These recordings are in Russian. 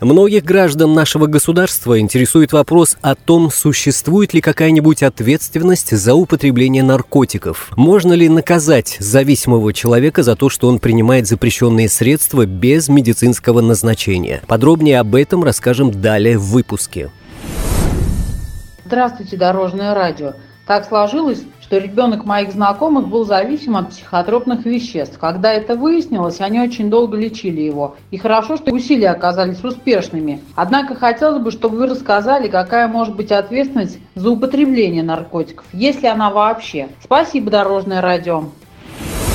Многих граждан нашего государства интересует вопрос о том, существует ли какая-нибудь ответственность за употребление наркотиков. Можно ли наказать зависимого человека за то, что он принимает запрещенные средства без медицинского назначения? Подробнее об этом расскажем далее в выпуске. Здравствуйте, Дорожное радио. Так сложилось, что ребенок моих знакомых был зависим от психотропных веществ. Когда это выяснилось, они очень долго лечили его. И хорошо, что усилия оказались успешными. Однако хотелось бы, чтобы вы рассказали, какая может быть ответственность за употребление наркотиков, если она вообще. Спасибо, Дорожное радио.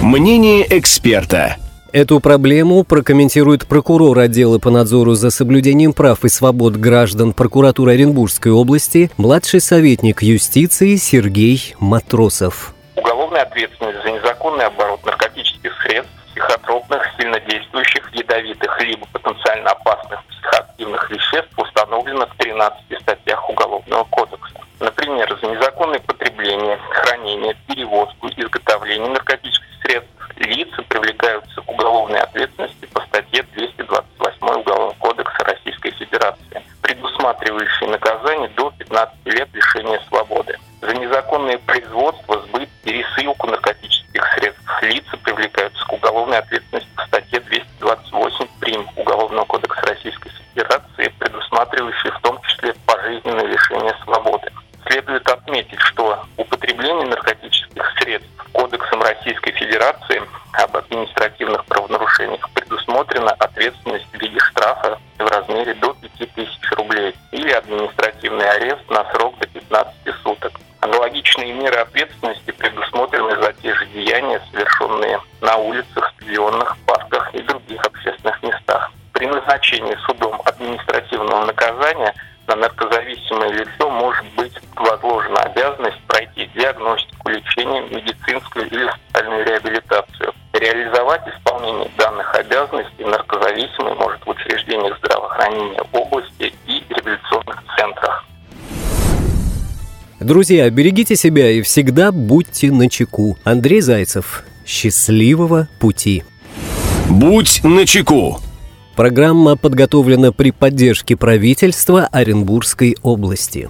Мнение эксперта. Эту проблему прокомментирует прокурор отдела по надзору за соблюдением прав и свобод граждан прокуратуры Оренбургской области, младший советник юстиции Сергей Матросов. Уголовная ответственность за незаконный оборот наркотических средств, психотропных, сильнодействующих, ядовитых, либо потенциально опасных психоактивных веществ установлена в 13 статьях Уголовного кодекса. Например, за незаконное потребление, хранение, перевозку, изготовление наркотических средств лица привлекаются к уголовной ответственности по статье 228 Уголовного кодекса Российской Федерации, предусматривающей наказание до 15 лет лишения свободы. За незаконное производство, сбыт, пересылку наркотических средств лица привлекаются к уголовной ответственности по статье 228 прим. Уголовного кодекса Российской Федерации, предусматривающей в том числе лишение свободы. Следует отметить, что употребление наркотических средств Кодексом Российской Федерации об административных правонарушениях предусмотрена ответственность в виде штрафа в размере до 5000 рублей или административный арест на срок до 15 суток. Аналогичные меры ответственности предусмотрены за те же деяния, совершенные на улицах, стадионах, парках и других общественных местах. При назначении судом административного наказания на наркозависимое лицо может быть возложена обязанность пройти диагностику, лечение, медицинскую или социальную реабилитацию. Реализовать исполнение данных обязанностей наркозависимый может в учреждениях здравоохранения области и реабилитационных центрах. Друзья, берегите себя и всегда будьте начеку. Андрей Зайцев. Счастливого пути. Будь начеку. Программа подготовлена при поддержке правительства Оренбургской области.